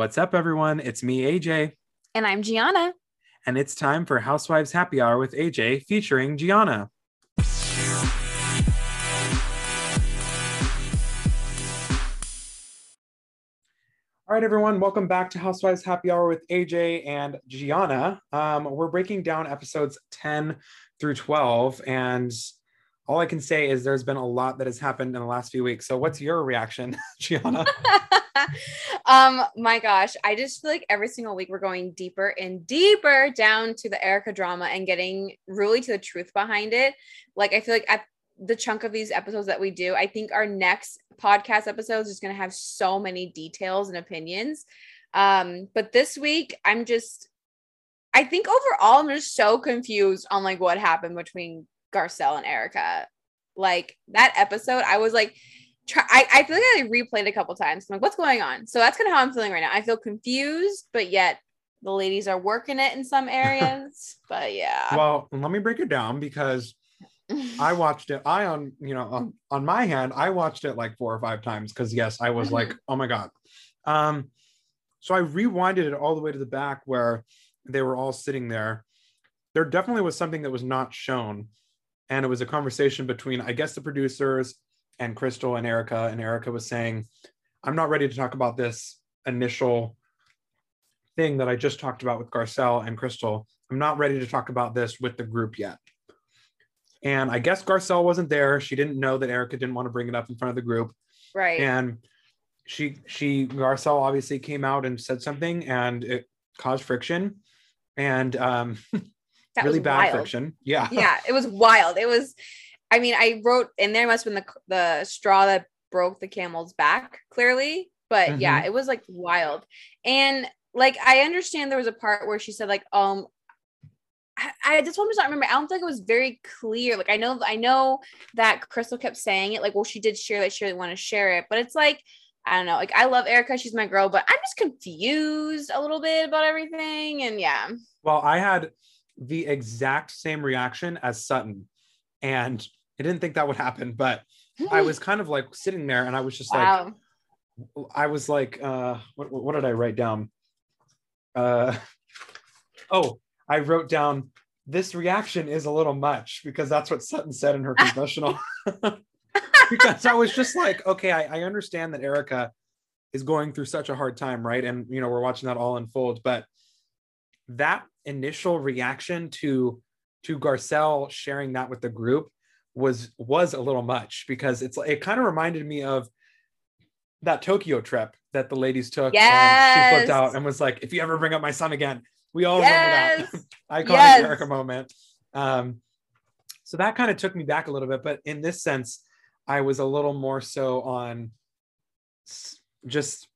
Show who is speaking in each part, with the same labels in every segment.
Speaker 1: What's up, everyone? It's me, AJ,
Speaker 2: And I'm Gianna.
Speaker 1: and it's time for Housewives Happy Hour with AJ featuring Gianna. All right, everyone, welcome back to Housewives Happy Hour with AJ and Gianna. Um, we're breaking down episodes 10 through 12, and all I can say is there's been a lot that has happened in the last few weeks. So, what's your reaction, Gianna?
Speaker 2: um, my gosh, I just feel like every single week we're going deeper and deeper down to the Erika drama and getting really to the truth behind it. Like, I feel like at the chunk of these episodes that we do, I think our next podcast episode is just going to have so many details and opinions. Um, but this week, I'm just, I think overall, I'm just so confused on like what happened between Garcelle and Erika. Like that episode, I was like, try, I, I feel like I replayed it a couple times. I'm like, what's going on? So that's kind of how I'm feeling right now. I feel confused, but yet the ladies are working it in some areas. but yeah.
Speaker 1: Well, let me break it down because I watched it. I on you know on, on my hand, I watched it like four or five times because yes, I was like, oh my god. Um, so I rewinded it all the way to the back where they were all sitting there. There definitely was something that was not shown, and it was a conversation between I guess the producers and Crystal and Erika. And Erika was saying, "I'm not ready to talk about this initial thing that I just talked about with Garcelle and Crystal. I'm not ready to talk about this with the group yet." And I guess Garcelle wasn't there. She didn't know that Erika didn't want to bring it up in front of the group.
Speaker 2: right.
Speaker 1: And she she Garcelle obviously came out and said something and it caused friction and um
Speaker 2: that
Speaker 1: really
Speaker 2: was
Speaker 1: bad
Speaker 2: wild.
Speaker 1: friction. Yeah.
Speaker 2: yeah, it was wild. It was, I mean, I wrote in there must have been the the straw that broke the camel's back, clearly. But yeah, it was like wild. And like I understand there was a part where she said, like, um, I, I just want to not remember. I don't think it was very clear. Like I know I know that Crystal kept saying it, like, well, she did share that she really want to share it, but it's like. I don't know. Like I love Erika, she's my girl, but I'm just confused a little bit about everything. And yeah.
Speaker 1: Well, I had the exact same reaction as Sutton. And I didn't think that would happen, but I was kind of like sitting there and I was just like. I was like, uh, what, what did I write down? Uh, oh, I wrote down this reaction is a little much because that's what Sutton said in her confessional. because I was just like, okay, I, I understand that Erika is going through such a hard time, right? And you know, we're watching that all unfold, but that initial reaction to to Garcelle sharing that with the group was was a little much because it's it kind of reminded me of that Tokyo trip that the ladies took and she flipped out and was like, if you ever bring up my son again, we all
Speaker 2: Yes.
Speaker 1: remember that iconic
Speaker 2: Yes.
Speaker 1: Erika moment. Um, so that kind of took me back a little bit, but in this sense, I was a little more so on just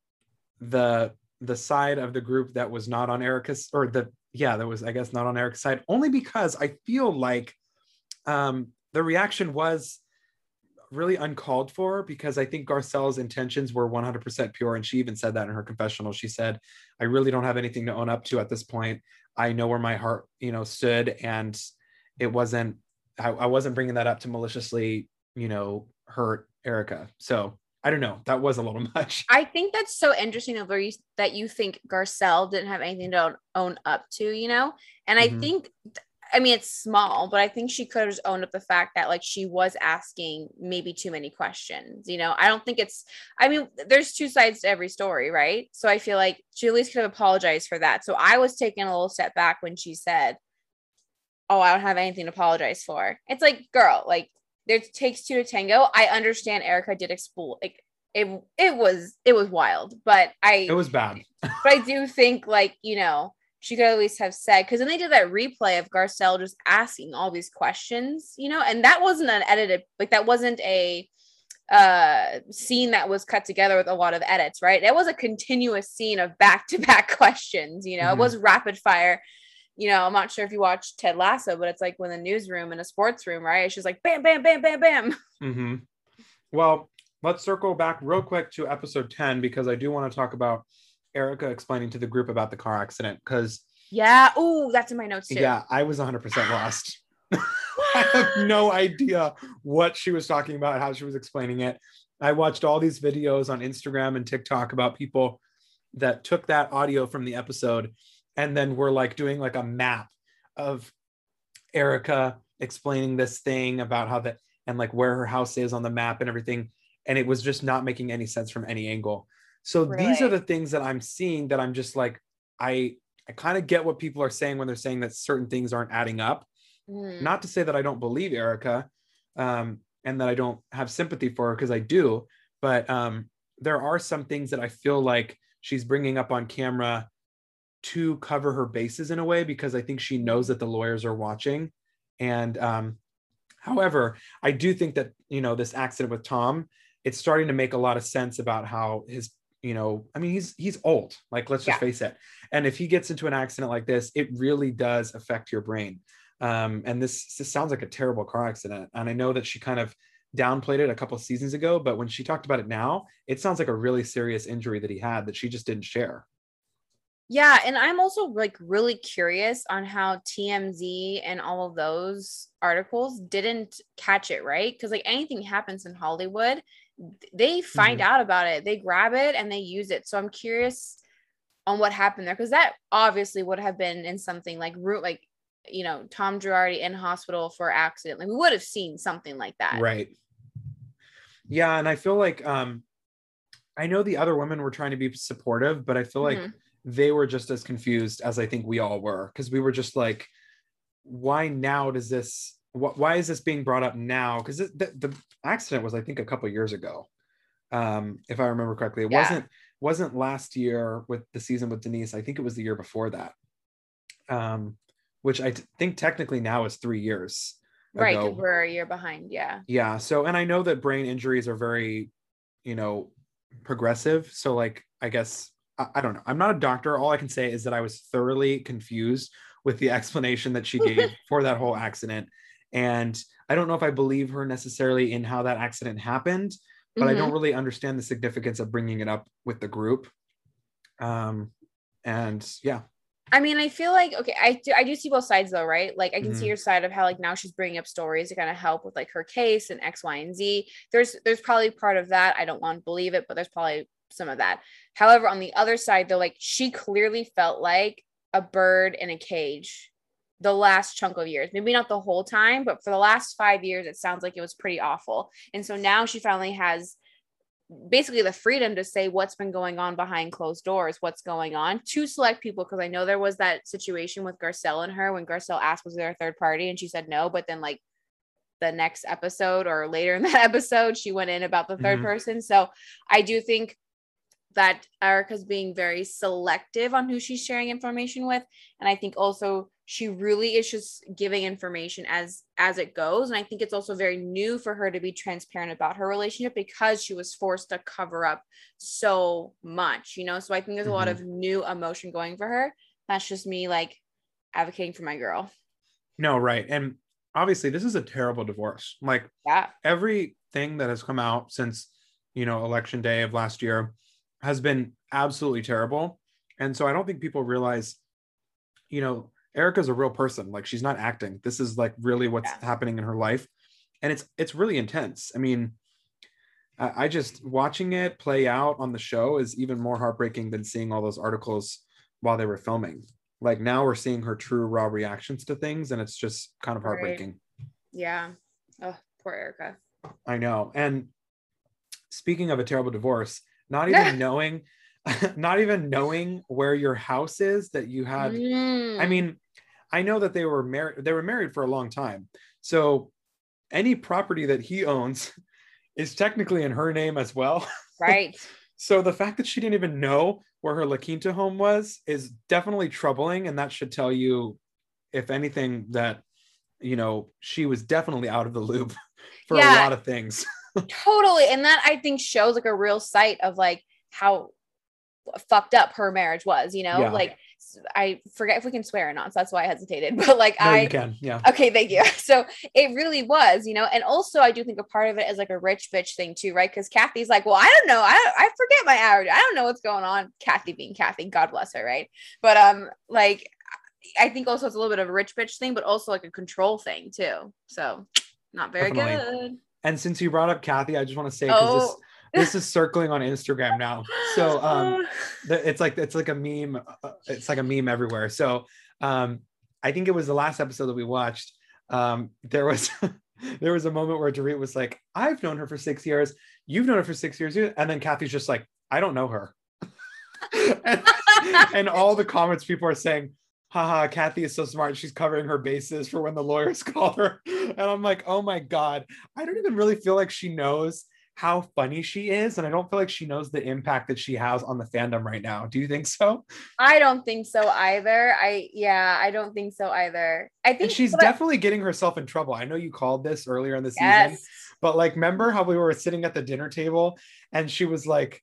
Speaker 1: the the side of the group that was not on Erika's or the yeah that was I guess not on Erika's side only because I feel like um, the reaction was really uncalled for because I think Garcelle's intentions were 100% pure and she even said that in her confessional. She said I really don't have anything to own up to at this point. I know where my heart you know stood and it wasn't I, I wasn't bringing that up to maliciously you know hurt Erika. So I don't know that was a little much
Speaker 2: I think that's so interesting of you that you think Garcelle didn't have anything to own, up to, you know? And I
Speaker 1: Mhm.
Speaker 2: think I mean it's small, but I think she could have owned up the fact that like she was asking maybe too many questions, you know. I don't think it's I mean, there's two sides to every story, right? So I feel like she at least could have apologized for that. So I was taking a little step back when she said, Oh, I don't have anything to apologize for. It's like, girl, like there takes two to tango. I understand Erika did explore like it it was it was wild but i
Speaker 1: it was bad
Speaker 2: but i do think like you know she could at least have said because then they did that replay of garcelle just asking all these questions you know and that wasn't an edited like that wasn't a uh scene that was cut together with a lot of edits right it was a continuous scene of back-to-back questions you know
Speaker 1: Mhm.
Speaker 2: it was rapid fire you know i'm not sure if you watched ted lasso but it's like when the newsroom in a sports room right? She's like bam bam bam bam bam.
Speaker 1: Hmm Well, let's circle back real quick to episode 10 because I do want to talk about Erika explaining to the group about the car accident because,
Speaker 2: yeah. Oh, that's in my notes too.
Speaker 1: Yeah, I was 100% lost. I have no idea what she was talking about, how she was explaining it. I watched all these videos on Instagram and TikTok about people that took that audio from the episode and then we're like doing like a map of Erika explaining this thing about how that and like where her house is on the map and everything and it was just not making any sense from any angle so really? these are the things that i'm seeing that i'm just like i i kind of get what people are saying when they're saying that certain things aren't adding up mm. not to say that i don't believe Erika um, and that i don't have sympathy for her because i do but um, there are some things that i feel like she's bringing up on camera to cover her bases in a way because i think she knows that the lawyers are watching. And um, however i do think that you know this accident with tom it's starting to make a lot of sense about how his you know i mean he's he's old. Like let's just yeah. face it. And if he gets into an accident like this it really does affect your brain. Um, and this, this sounds like a terrible car accident. And i know that she kind of downplayed it a couple seasons ago but when she talked about it now it sounds like a really serious injury that he had that she just didn't share
Speaker 2: yeah, and I'm also like really curious on how TMZ and all of those articles didn't catch it, right? Because like anything happens in Hollywood, they find mm-hmm. out about it they grab it and they use it so i'm curious on what happened there because that obviously would have been in something like root like you know tom girardi in hospital for accident like we would have seen something like that
Speaker 1: right yeah and i feel like um i know the other women were trying to be supportive but i feel like mm-hmm. They were just as confused as i think we all were because we were just like why now does this why is this being brought up now? Because the, the, accident was, I think, a couple years ago, um, if I remember correctly. It yeah. wasn't wasn't last year with the season with Denise. I think it was the year before that, um, which I t- think technically now is three years.
Speaker 2: Right, because we're a year behind. Yeah.
Speaker 1: Yeah. So, and I know that brain injuries are very, you know, progressive. So, like, I guess I, I don't know. I'm not a doctor. All I can say is that I was thoroughly confused with the explanation that she gave for that whole accident and I don't know if I believe her necessarily in how that accident happened, but mm-hmm. I don't mm-hmm. really understand the significance of bringing it up with the group. Um, and yeah.
Speaker 2: I mean, I feel like okay, I do I do see both sides though, right? Like I can mm-hmm. see your side of how like now she's bringing up stories to kind of help with like her case and X, Y, and Z. There's there's probably part of that. I don't want to believe it, but there's probably some of that. However, on the other side, though, like she clearly felt like a bird in a cage the last chunk of years. Maybe not the whole time, but for the last five years, it sounds like it was pretty awful. And so now she finally has basically the freedom to say what's been going on behind closed doors, what's going on to select people. Cause I know there was that situation with Garcelle and her when Garcelle asked, was there a third party? And she said no. But then, like, the next episode or later in that episode, she went in about the 3rd mm-hmm. person. So I do think that Erika's being very selective on who she's sharing information with. And I think also she really is just giving information as as it goes and i think it's also very new for her to be transparent about her relationship because she was forced to cover up so much you know so i think there's mm-hmm. a lot mm-hmm. of new emotion going for her that's just me like advocating for my girl
Speaker 1: no right and obviously this is a terrible divorce like yeah everything that has come out since you know election day of last year has been absolutely terrible and so i don't think people realize you know Erika's a real person. Like she's not acting. This is like really what's yeah. happening in her life. And it's it's really intense. I mean, I, I just watching it play out on the show is even more heartbreaking than seeing all those articles while they were filming. Like now we're seeing her true raw reactions to things, and it's just kind of heartbreaking. Right.
Speaker 2: Yeah. Oh, poor Erika.
Speaker 1: I know. And speaking of a terrible divorce, not even knowing not even knowing where your house is that you had mm. i mean I know that they were married. They were married for a long time. So any property that he owns is technically in her name as well.
Speaker 2: Right.
Speaker 1: so the fact that she didn't even know where her La Quinta home was is definitely troubling, and that should tell you, if anything, that you know she was definitely out of the loop for yeah, a lot of things.
Speaker 2: Totally, and that I think shows like a real sight of like how fucked up her marriage was. You know, yeah. like I forget if we can swear or not. So that's why I hesitated. But like
Speaker 1: no,
Speaker 2: I
Speaker 1: you can, yeah.
Speaker 2: Okay, thank you. So it really was, you know, and also I do think a part of it is like a rich bitch thing too, right? Because Kathy's like, well, I don't know. I I forget my average. I don't know what's going on. Kathy being Kathy, God bless her, right? But um, like I think also it's a little bit of a rich bitch thing, but also like a control thing too. So not very Definitely. good.
Speaker 1: And since you brought up Kathy, I just want to say because oh. this this is circling on Instagram now. So um it's like it's like a meme uh, it's like a meme everywhere. So um I think it was the last episode that we watched. Um there was there was a moment where Dorit was like, I've known her for six years. You've known her for six years. And then Kathy's just like, I don't know her. and, and all the comments people are saying, haha, Kathy is so smart. She's covering her bases for when the lawyers call her. And I'm like, oh my God. I don't even really feel like she knows how funny she is. And I don't feel like she knows the impact that she has on the fandom right now. Do you think so?
Speaker 2: I don't think so either. I, yeah, I don't think so either. I think
Speaker 1: and she's definitely I, getting herself in trouble. I know you called this earlier in the yes. season, but like, remember how we were sitting at the dinner table and she was like,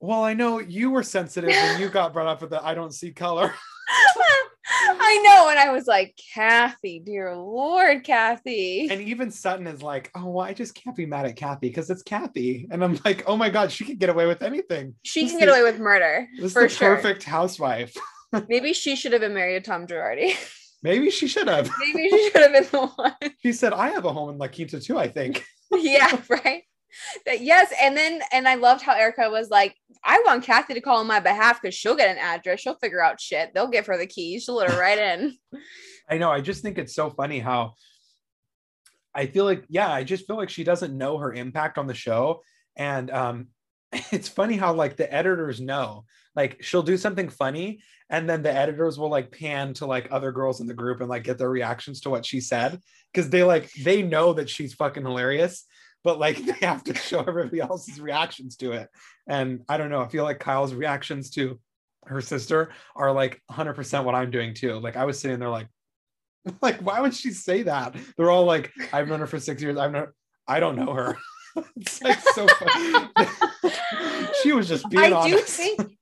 Speaker 1: well, I know you were sensitive when you got brought up with the I don't see color.
Speaker 2: I know. And I was like, Kathy, dear Lord, Kathy.
Speaker 1: And even Sutton is like, oh, well, I just can't be mad at Kathy because it's Kathy. And I'm like, oh my God, she can get away with anything.
Speaker 2: She this can get away with murder.
Speaker 1: This for is the sure. perfect housewife.
Speaker 2: Maybe she should have been married to Tom Girardi.
Speaker 1: Maybe she should have.
Speaker 2: Maybe she should have been the one.
Speaker 1: She said, I have a home in La Quinta too, I think.
Speaker 2: yeah, right that yes and then and i loved how erika was like i want kathy to call on my behalf because she'll get an address she'll figure out shit they'll give her the keys she'll let her right in.
Speaker 1: I know i just think it's so funny how i feel like yeah i just feel like she doesn't know her impact on the show and um it's funny how like the editors know like she'll do something funny and then the editors will like pan to like other girls in the group and like get their reactions to what she said because they like they know that she's fucking hilarious but like they have to show everybody else's reactions to it. And I don't know, I feel like Kyle's reactions to her sister are like 100% what I'm doing too. Like I was sitting there like, like why would she say that? They're all like, I've known her for six years. I've known, I don't know her. it's like so funny. she was just being I honest. do think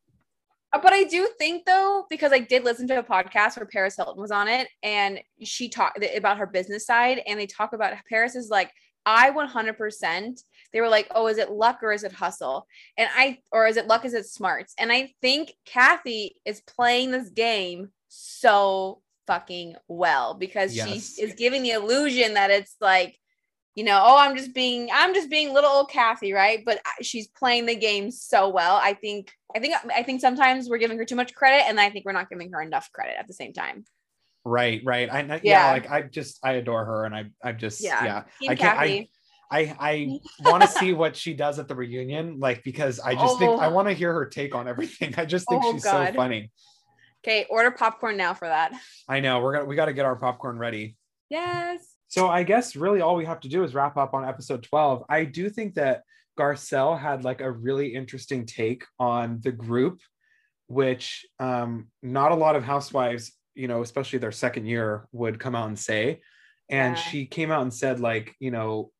Speaker 2: but I do think though, because I did listen to a podcast where Paris Hilton was on it and she talked about her business side and they talk about Paris is like I 100%, they were like, oh, is it luck or is it hustle? And I, or is it luck, is it smarts? And I think Kathy is playing this game so fucking well because yes. she is giving the illusion that it's like, you know, oh, I'm just being, I'm just being little old Kathy, right? But she's playing the game so well. I think, I think, I think sometimes we're giving her too much credit, and I think we're not giving her enough credit at the same time.
Speaker 1: Right, right. I, yeah. yeah, like I just I adore her, and I I just yeah, yeah. I can't. I, I I want to see what she does at the reunion, like because I just oh. think I oh. want to hear her take on everything. I just think oh, she's God. so funny.
Speaker 2: Okay, order popcorn now for that.
Speaker 1: I know we're gonna we got to get our popcorn ready.
Speaker 2: Yes.
Speaker 1: So I guess really all we have to do is wrap up on episode twelve. I do think that Garcelle had like a really interesting take on the group, which um, not a lot of housewives you know, especially their second year, would come out and say. And yeah. she came out and said, like, you know,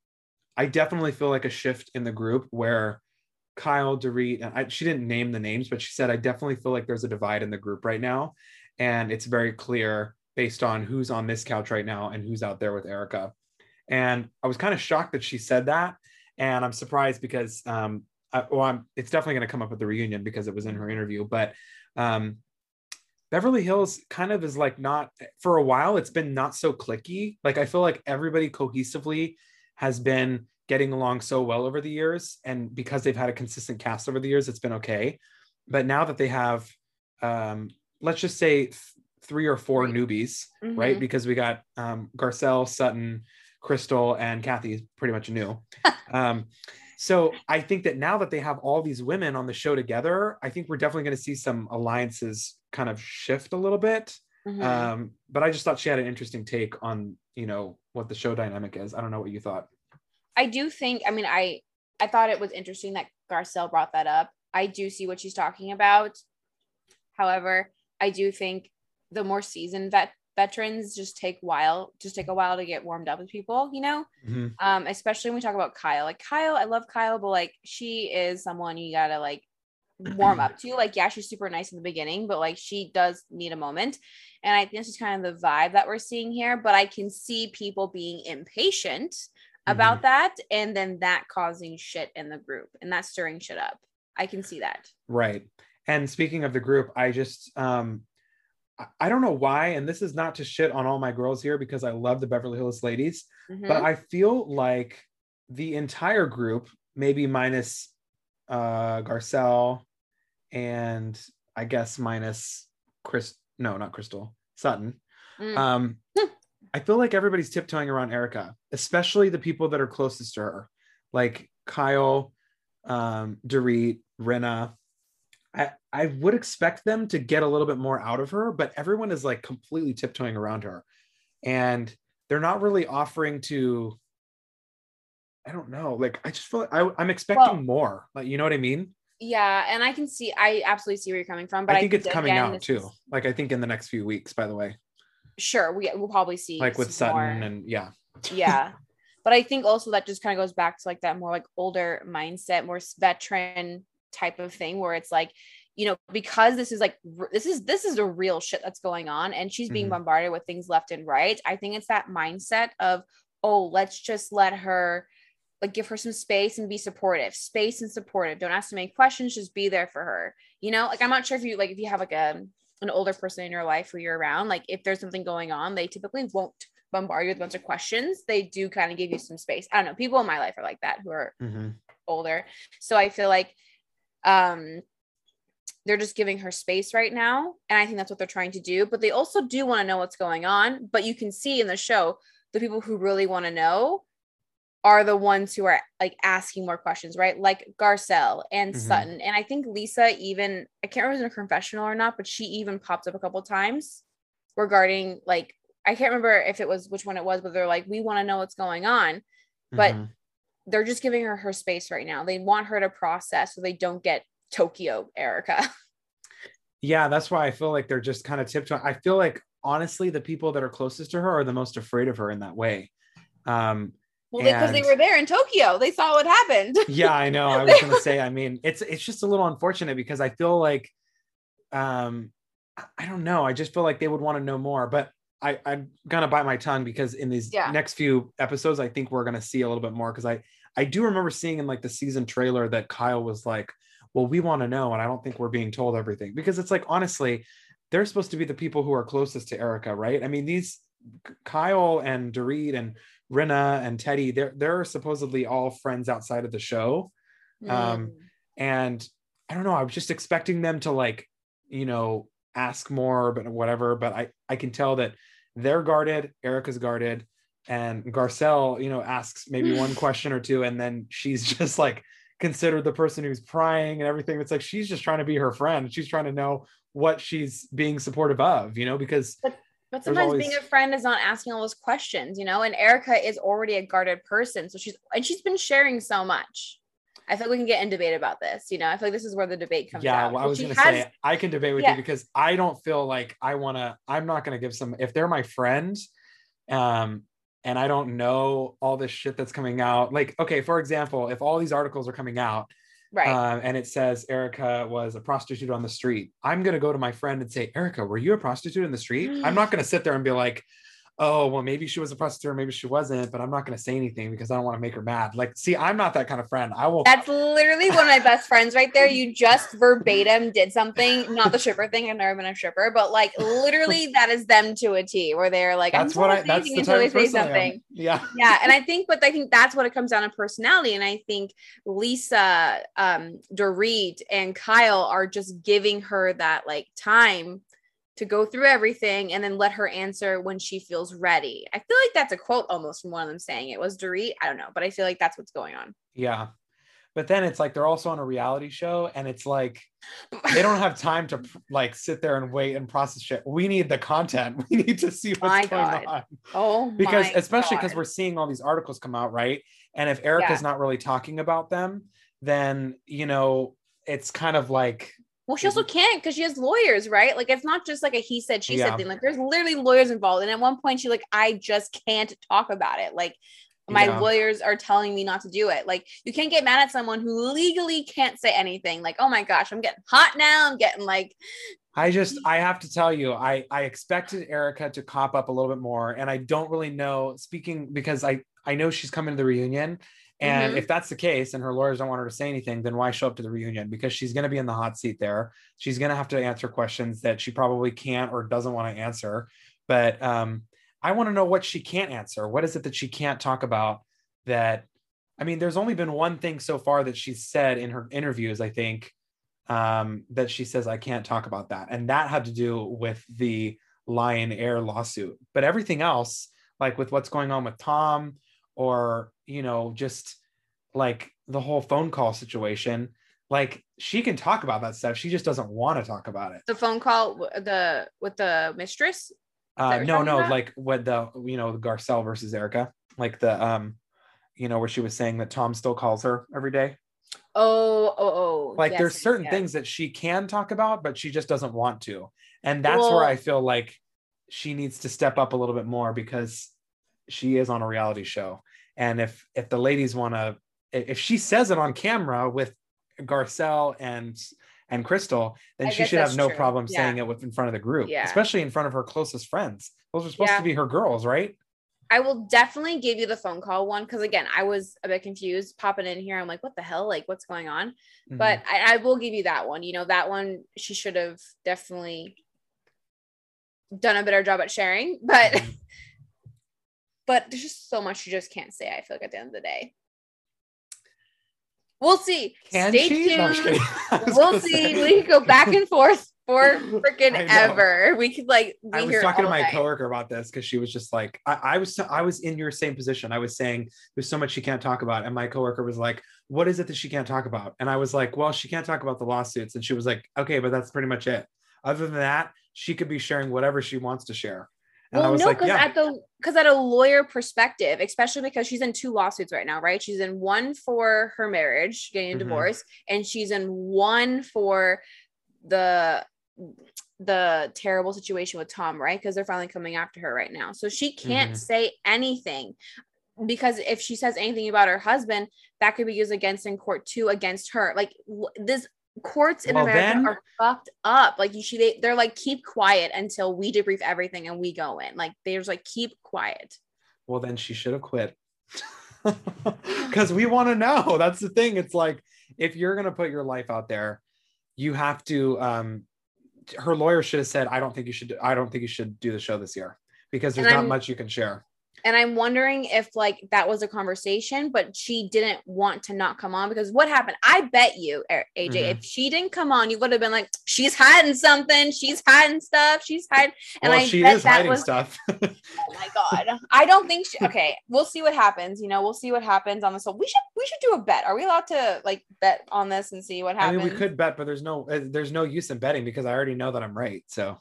Speaker 1: I definitely feel like a shift in the group where Kyle, Dorit, and I, she didn't name the names, but she said, I definitely feel like there's a divide in the group right now. And it's very clear based on who's on this couch right now and who's out there with Erika. And I was kind of shocked that she said that. And I'm surprised because, um, I, well, I'm, it's definitely going to come up at the reunion because it was in her interview. But um, Beverly Hills kind of is like not for a while, it's been not so clicky. Like I feel like everybody cohesively has been getting along so well over the years. And because they've had a consistent cast over the years, it's been okay. But now that they have, um, let's just say th- three or four newbies, mm-hmm. right? Because we got um, Garcelle, Sutton, Crystal, and Kathy is pretty much new. um, so I think that now that they have all these women on the show together, I think we're definitely going to see some alliances kind of shift a little bit. Mm-hmm. Um, but I just thought she had an interesting take on, you know, what the show dynamic is. I don't know what you thought.
Speaker 2: I do think, I mean, I I thought it was interesting that Garcelle brought that up. I do see what she's talking about. However, I do think the more seasoned vet veterans just take while just take a while to get warmed up with people you know mm-hmm. um especially when we talk about kyle like kyle i love kyle but like she is someone you gotta like warm up to like yeah she's super nice in the beginning but like she does need a moment and i think this is kind of the vibe that we're seeing here but i can see people being impatient about mm-hmm. that and then that causing shit in the group and that stirring shit up i can see that
Speaker 1: right and speaking of the group i just um I don't know why, and this is not to shit on all my girls here because I love the Beverly Hills ladies, mm-hmm. but I feel like the entire group, maybe minus uh, Garcelle, and I guess minus Chris. No, not Crystal. Sutton.
Speaker 2: Mm.
Speaker 1: Um, I feel like everybody's tiptoeing around Erika, especially the people that are closest to her, like Kyle, um, Dorit, Rinna. I, I would expect them to get a little bit more out of her, but everyone is like completely tiptoeing around her. And they're not really offering to, I don't know, like I just feel like I, I'm expecting
Speaker 2: Well-
Speaker 1: more. Like, you know what I mean?
Speaker 2: yeah, and I can see. I absolutely see where you're coming from, but
Speaker 1: I think it's coming
Speaker 2: again,
Speaker 1: out too.
Speaker 2: is-
Speaker 1: Like, I think in the next few weeks, by the way,
Speaker 2: Sure, we we'll probably see
Speaker 1: like with Sutton
Speaker 2: more.
Speaker 1: and yeah.
Speaker 2: yeah but i think also that just kind of goes back to like that more like older mindset more veteran type of thing where it's like you know because this is like this is this is the real shit that's going on and she's being
Speaker 1: Mhm.
Speaker 2: bombarded with things left and right i think it's that mindset of oh let's just let her like give her some space and be supportive space and supportive. Don't ask too many questions just be there for her you know? Like i'm not sure if you like if you have like a an older person in your life who you're around like if there's something going on they typically won't bombard you with a bunch of questions. They do kind of give you some space. I don't know people in my life are like that who are
Speaker 1: Mhm.
Speaker 2: older. So i feel like um they're just giving her space right now and i think that's what they're trying to do but they also do want to know what's going on but you can see in the show the people who really want to know are the ones who are like asking more questions right like garcelle and
Speaker 1: Mhm.
Speaker 2: sutton and i think lisa even i can't remember if it was in a confessional or not but she even popped up a couple times regarding like i can't remember if it was which one it was but they're like we want to know what's going on But-
Speaker 1: Mhm.
Speaker 2: they're just giving her her space right now. They want her to process so they don't get Tokyo Erika.
Speaker 1: yeah, that's why I feel like they're just kind of tiptoeing. I feel like honestly, the people that are closest to her are the most afraid of her in that way. Um,
Speaker 2: Well, because they,
Speaker 1: And-
Speaker 2: were there in Tokyo, they saw what happened.
Speaker 1: yeah, I know. I was gonna say, I mean, it's it's just a little unfortunate because I feel like um I- I don't know. I just feel like they would want to know more, but I, I'm gonna bite my tongue because in these
Speaker 2: Yeah.
Speaker 1: next few episodes, I think we're gonna see a little bit more because I I do remember seeing in like the season trailer that Kyle was like, Well, we want to know, and I don't think we're being told everything because it's like honestly, they're supposed to be the people who are closest to Erika, right? I mean, these Kyle and Dorit and Rinna and Teddi, they're they're supposedly all friends outside of the show. Um,
Speaker 2: Mm.
Speaker 1: And I don't know, I was just expecting them to like, you know, ask more, but whatever. But I I can tell that they're guarded, Erika's guarded, and Garcelle, you know, asks maybe one question or two, and then she's just like considered the person who's prying and everything. It's like she's just trying to be her friend. She's trying to know what she's being supportive of, you know, because
Speaker 2: But
Speaker 1: There's
Speaker 2: sometimes
Speaker 1: always-
Speaker 2: being a friend is not asking all those questions, you know. And Erika is already a guarded person, so she's and she's been sharing so much. I feel like we can get in debate about this. You know, I feel like this is where the debate comes
Speaker 1: yeah
Speaker 2: out.
Speaker 1: well, i was gonna
Speaker 2: has-
Speaker 1: say i can debate with
Speaker 2: Yeah.
Speaker 1: you because i don't feel like i want to i'm not going to give some if they're my friend um and i don't know all this shit that's coming out like okay for example if all these articles are coming out
Speaker 2: right.
Speaker 1: um, and it says erika was a prostitute on the street i'm going to go to my friend and say erika were you a prostitute in the street i'm not going to sit there and be like oh well maybe she was a prostitute or maybe she wasn't but i'm not going to say anything because i don't want to make her mad like see i'm not that kind of friend i will
Speaker 2: That's literally one of my best friends right there. You just verbatim did something, not the stripper thing. I've never been a stripper, but like literally that is them to a T where they're like,
Speaker 1: that's
Speaker 2: I'm
Speaker 1: what i that's
Speaker 2: saying
Speaker 1: the type of
Speaker 2: they say
Speaker 1: person
Speaker 2: something.
Speaker 1: yeah
Speaker 2: yeah and i think but i think that's what it comes down to personality and i think lisa um dorit and kyle are just giving her that like time to go through everything and then let her answer when she feels ready i feel like that's a quote almost from one of them saying it was dorit i don't know but i feel like that's what's going on
Speaker 1: Yeah. But then it's like they're also on a reality show and it's like they don't have time to like sit there and wait and process shit. We need the content. We need to see what's
Speaker 2: My
Speaker 1: going
Speaker 2: God.
Speaker 1: on.
Speaker 2: oh
Speaker 1: Because
Speaker 2: my
Speaker 1: especially because we're seeing all these articles come out, right? And if Erika's not really talking about them, then you know, it's kind of like
Speaker 2: Well, she also mm-hmm. can't because she has lawyers, right? Like it's not just like a he said, she
Speaker 1: Yeah.
Speaker 2: said thing. Like there's literally lawyers involved. And at one point, she like, I just can't talk about it. Like my
Speaker 1: Yeah.
Speaker 2: lawyers are telling me not to do it. Like you can't get mad at someone who legally can't say anything. Like, oh my gosh, I'm getting hot now. I'm getting like,
Speaker 1: I just I have to tell you, I I expected Erika to cop up a little bit more, and I don't really know. Speaking because I I know she's coming to the reunion, and
Speaker 2: Mhm.
Speaker 1: if that's the case, and her lawyers don't want her to say anything, then why show up to the reunion? Because she's going to be in the hot seat there. She's going to have to answer questions that she probably can't or doesn't want to answer. But um, I want to know what she can't answer. What is it that she can't talk about that I mean, there's only been one thing so far that she's said in her interviews, I think, um, that she says, I can't talk about that. And that had to do with the Lion Air lawsuit. But everything else, like with what's going on with Tom, or, you know, just like the whole phone call situation, like she can talk about that stuff. She just doesn't want to talk about it.
Speaker 2: The phone call, the with the mistress.
Speaker 1: Uh, no, no,
Speaker 2: about?
Speaker 1: like what the you know Garcelle versus Erika, like the um, you know where she was saying that Tom still calls her every day.
Speaker 2: Oh, oh, oh.
Speaker 1: Like
Speaker 2: yes,
Speaker 1: there's certain
Speaker 2: yes.
Speaker 1: things that she can talk about, but she just doesn't want to, and that's
Speaker 2: Well-
Speaker 1: where I feel like she needs to step up a little bit more because she is on a reality show, and if if the ladies want to, if she says it on camera with Garcelle and and Crystal, then
Speaker 2: I
Speaker 1: she should have no
Speaker 2: true.
Speaker 1: problem
Speaker 2: Yeah.
Speaker 1: saying it with in front of the group,
Speaker 2: Yeah.
Speaker 1: especially in front of her closest friends. Those are supposed
Speaker 2: Yeah.
Speaker 1: to be her girls, right?
Speaker 2: I will definitely give you the phone call one because again, I was a bit confused popping in here. I'm like, what the hell? Like, what's going on?
Speaker 1: Mhm.
Speaker 2: But I, I will give you that one. You know, that one she should have definitely done a better job at sharing. But
Speaker 1: Mhm.
Speaker 2: but there's just so much you just can't say. I feel like at the end of the day, we'll see.
Speaker 1: Can
Speaker 2: Stay
Speaker 1: she? No,
Speaker 2: tuned.
Speaker 1: was
Speaker 2: we'll see.
Speaker 1: say.
Speaker 2: We could go back and forth for freaking ever. We could like be
Speaker 1: I was talking to my
Speaker 2: night.
Speaker 1: coworker about this because she was just like, I, I was, I was in your same position. I was saying there's so much she can't talk about, and my coworker was like, "What is it that she can't talk about?" And I was like, "Well, she can't talk about the lawsuits," and she was like, "Okay, but that's pretty much it. Other than that, she could be sharing whatever she wants to share." And
Speaker 2: well, no,
Speaker 1: like,
Speaker 2: because
Speaker 1: "Yeah,
Speaker 2: at the because at a lawyer perspective, especially because she's in two lawsuits right now, right? She's in one for her marriage, getting a
Speaker 1: Mhm.
Speaker 2: divorce, and she's in one for the the terrible situation with Tom, right? Because they're finally coming after her right now. So she can't
Speaker 1: Mhm.
Speaker 2: say anything because if she says anything about her husband, that could be used against in court too against her. Like this courts in
Speaker 1: Well,
Speaker 2: America
Speaker 1: then-
Speaker 2: are fucked up. Like you she they, they're like keep quiet until we debrief everything and we go in. Like they're like keep quiet.
Speaker 1: well, then she should have quit." Because we want to know. That's the thing. It's like if you're gonna put your life out there, you have to. um Her lawyer should have said, "I don't think you should. I don't think you should do the show this year because there's not much you can share."
Speaker 2: And I'm wondering if like that was a conversation, but she didn't want to not come on because what happened? I bet you, AJ,
Speaker 1: Mhm.
Speaker 2: if she didn't come on, you would have been like, she's hiding something, she's hiding stuff, she's hiding. And
Speaker 1: well,
Speaker 2: I
Speaker 1: she
Speaker 2: bet
Speaker 1: is
Speaker 2: that
Speaker 1: hiding
Speaker 2: was
Speaker 1: stuff.
Speaker 2: Oh my god. I don't think she okay. We'll see what happens. You know, we'll see what happens on this. So we should we should do a bet. Are we allowed to like bet on this and see what happens?
Speaker 1: I mean, we could bet, but there's no uh, there's no use in betting because I already know that I'm right. So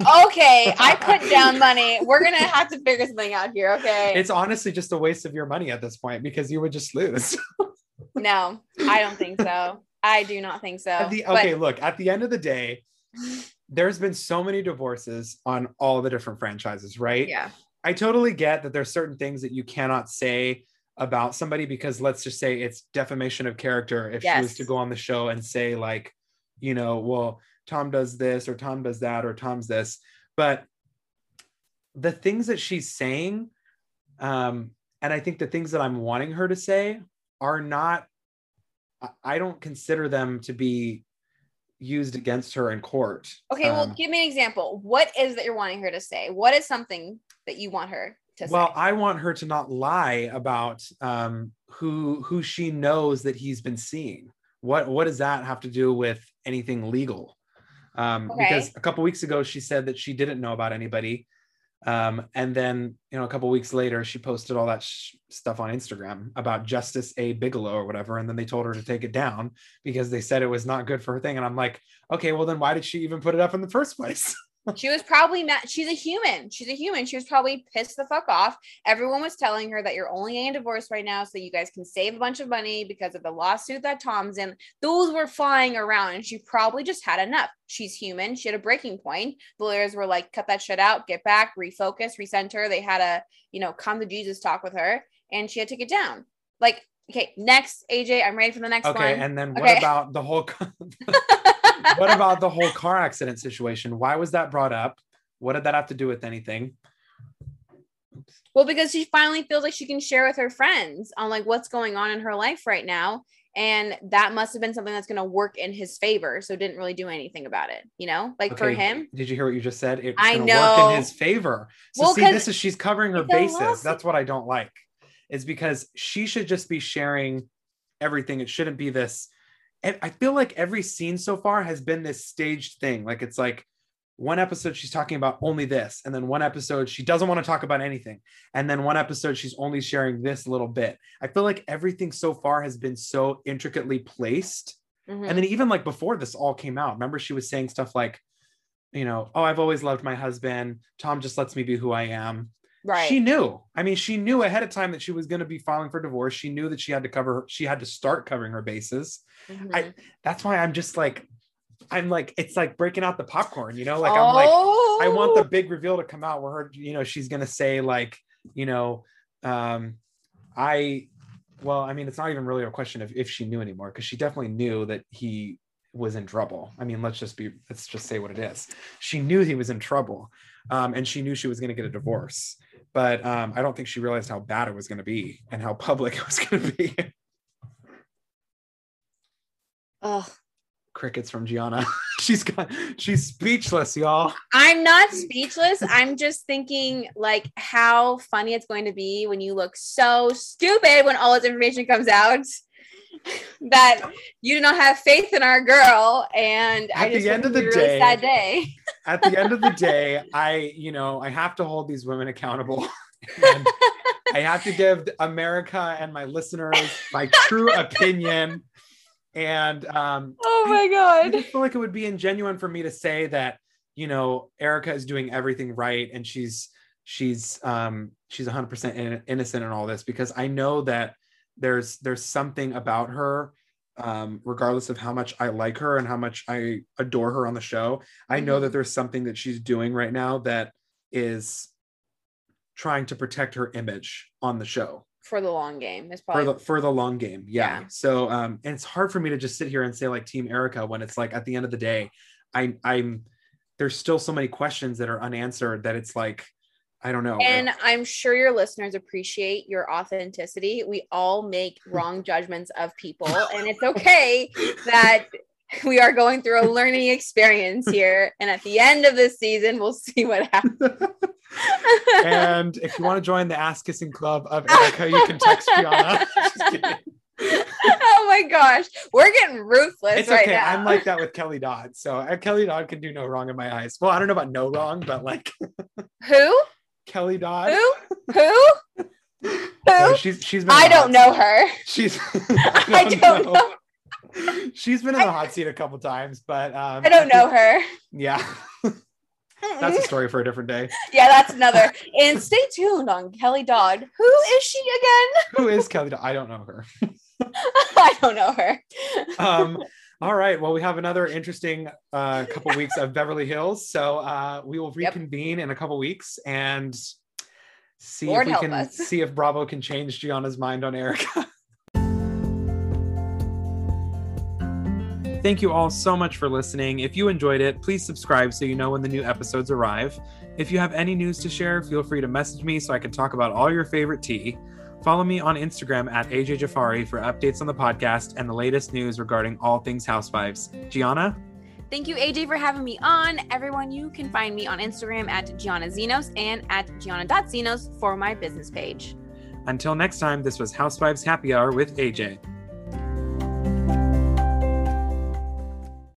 Speaker 2: Okay, I put down money. We're gonna have to figure something out here. Okay.
Speaker 1: it's honestly just a waste of your money at this point because you would just lose.
Speaker 2: no, I don't think so. I do not think so.
Speaker 1: The,
Speaker 2: But-
Speaker 1: okay, look, at the end of the day, there's been so many divorces on all the different franchises, right?
Speaker 2: yeah.
Speaker 1: I totally get that there's certain things that you cannot say about somebody because let's just say it's defamation of character if she was to go on the show and say like you know well tom does this or tom does that or tom's this but the things that she's saying um and i think the things that i'm wanting her to say are not I- don't consider them to be used against her in court
Speaker 2: Okay, well,
Speaker 1: Um,
Speaker 2: give me an example. What is that you're wanting her to say? What is something that you want her to
Speaker 1: well
Speaker 2: say?
Speaker 1: Well, I want her to not lie about um who who she knows that he's been seeing what what does that have to do with anything legal um because a couple weeks ago she said that she didn't know about anybody. Um and then you know a couple weeks later she posted all that sh- stuff on instagram about justice a. Bigelow or whatever. And then they told her to take it down because they said it was not good for her thing. And i'm like okay well then why did she even put it up in the first place
Speaker 2: she was probably mad. She's a human. She's a human. She was probably pissed the fuck off. Everyone was telling her that you're only getting divorced right now so you guys can save a bunch of money because of the lawsuit that Tom's in. Those were flying around and she probably just had enough. She's human. She had a breaking point. The lawyers were like, cut that shit out, get back, refocus, recenter. They had a, you know, come to Jesus talk with her and she had to get down. Like, okay, next, AJ, I'm ready for the next
Speaker 1: okay
Speaker 2: one.
Speaker 1: Okay, and then what
Speaker 2: Okay.
Speaker 1: about the whole what about the whole car accident situation? Why was that brought up? What did that have to do with anything?
Speaker 2: Well, because she finally feels like she can share with her friends on like what's going on in her life right now. And that must have been something that's going to work in his favor. So didn't really do anything about it, you know, like for him.
Speaker 1: Did you hear what you just said? It's
Speaker 2: I
Speaker 1: gonna work
Speaker 2: know.
Speaker 1: in his favor. So
Speaker 2: Well,
Speaker 1: see, this is she's covering her bases. That's what I don't like. is because she should just be sharing everything. It shouldn't be this. And I feel like every scene so far has been this staged thing. Like it's like one episode she's talking about only this, and then one episode she doesn't want to talk about anything, and then one episode she's only sharing this little bit. I feel like everything so far has been so intricately placed.
Speaker 2: Mhm.
Speaker 1: And then even like before this all came out, remember she was saying stuff like, you know, oh, I've always loved my husband. Tom just lets me be who I am.
Speaker 2: Right.
Speaker 1: She knew. I mean, she knew ahead of time that she was going to be filing for divorce. She knew that she had to cover, she had to start covering her bases.
Speaker 2: Mhm.
Speaker 1: I- That's why I'm just like, I'm like, it's like breaking out the popcorn, you know? Like, I'm like, I want the
Speaker 2: Oh.
Speaker 1: big reveal to come out where her, you know, she's going to say, like, you know, um, I, well, I mean, it's not even really a question of if she knew anymore because she definitely knew that he was in trouble. I mean, let's just be, let's just say what it is. She knew he was in trouble um, and she knew she was going to get a divorce. But um, I don't think she realized how bad it was going to be and how public it was going to be.
Speaker 2: Oh,
Speaker 1: Crickets from Gianna. she's got, she's speechless, y'all.
Speaker 2: I'm not speechless. I'm just thinking like how funny it's going to be when you look so stupid when all this information comes out that you do not have faith in our girl. And I
Speaker 1: At the
Speaker 2: just
Speaker 1: end of the
Speaker 2: a really
Speaker 1: day-
Speaker 2: day.
Speaker 1: at the end of the day, I, you know, I have to hold these women accountable. I have to give America and my listeners my true opinion. And um,
Speaker 2: Oh my god, I
Speaker 1: just feel like it would be ingenuine for me to say that, you know, Erika is doing everything right and she's she's um she's 100% in- innocent in all this because I know that there's there's something about her um regardless of how much I like her and how much I adore her on the show. I know that there's something that she's doing right now that is trying to protect her image on the show
Speaker 2: For the long game. It's
Speaker 1: for the for the long game. Yeah.
Speaker 2: Yeah.
Speaker 1: So um and it's hard for me to just sit here and say like team Erika when it's like at the end of the day, I I'm there's still so many questions that are unanswered that it's like I don't know.
Speaker 2: And I'm sure your listeners appreciate your authenticity. We all make wrong judgments of people, and it's okay that we are going through a learning experience here. And at the end of this season, we'll see what happens.
Speaker 1: and if you want to join the ass kissing club of Erika, you can text kidding.
Speaker 2: oh my gosh, we're getting ruthless
Speaker 1: It's
Speaker 2: right
Speaker 1: okay.
Speaker 2: now.
Speaker 1: I'm like that with Kelly Dodd. So uh, Kelly Dodd can do no wrong in my eyes. Well, I don't know about no wrong, but like
Speaker 2: who?
Speaker 1: Kelly Dodd.
Speaker 2: Who? Who? Who?
Speaker 1: no, she's she's been.
Speaker 2: I don't
Speaker 1: hot
Speaker 2: know her.
Speaker 1: She's
Speaker 2: I don't know.
Speaker 1: She's been in the hot seat a couple times, but um,
Speaker 2: I don't know her.
Speaker 1: Yeah, that's a story for a different day.
Speaker 2: yeah, that's another. And stay tuned on Kelly Dodd. Who is she again?
Speaker 1: Who is Kelly? Dodd? I don't know her.
Speaker 2: I don't know her.
Speaker 1: Um, all right. Well, we have another interesting uh, couple weeks of Beverly Hills, so uh, we will
Speaker 2: Yep.
Speaker 1: reconvene in a couple weeks and see
Speaker 2: Lord
Speaker 1: if we can
Speaker 2: us.
Speaker 1: see if Bravo can change Gianna's mind on Erika. Thank you all so much for listening. If you enjoyed it, please subscribe so you know when the new episodes arrive. If you have any news to share, feel free to message me so I can talk about all your favorite tea. Follow me on Instagram at AJ Jafari for updates on the podcast and the latest news regarding all things Housewives. Gianna,
Speaker 2: Thank you, AJ, for having me on. Everyone, you can find me on Instagram at Gianna Zenos and at Gianna.Zenos for my business page.
Speaker 1: until next time, this was Housewives Happy Hour with AJ.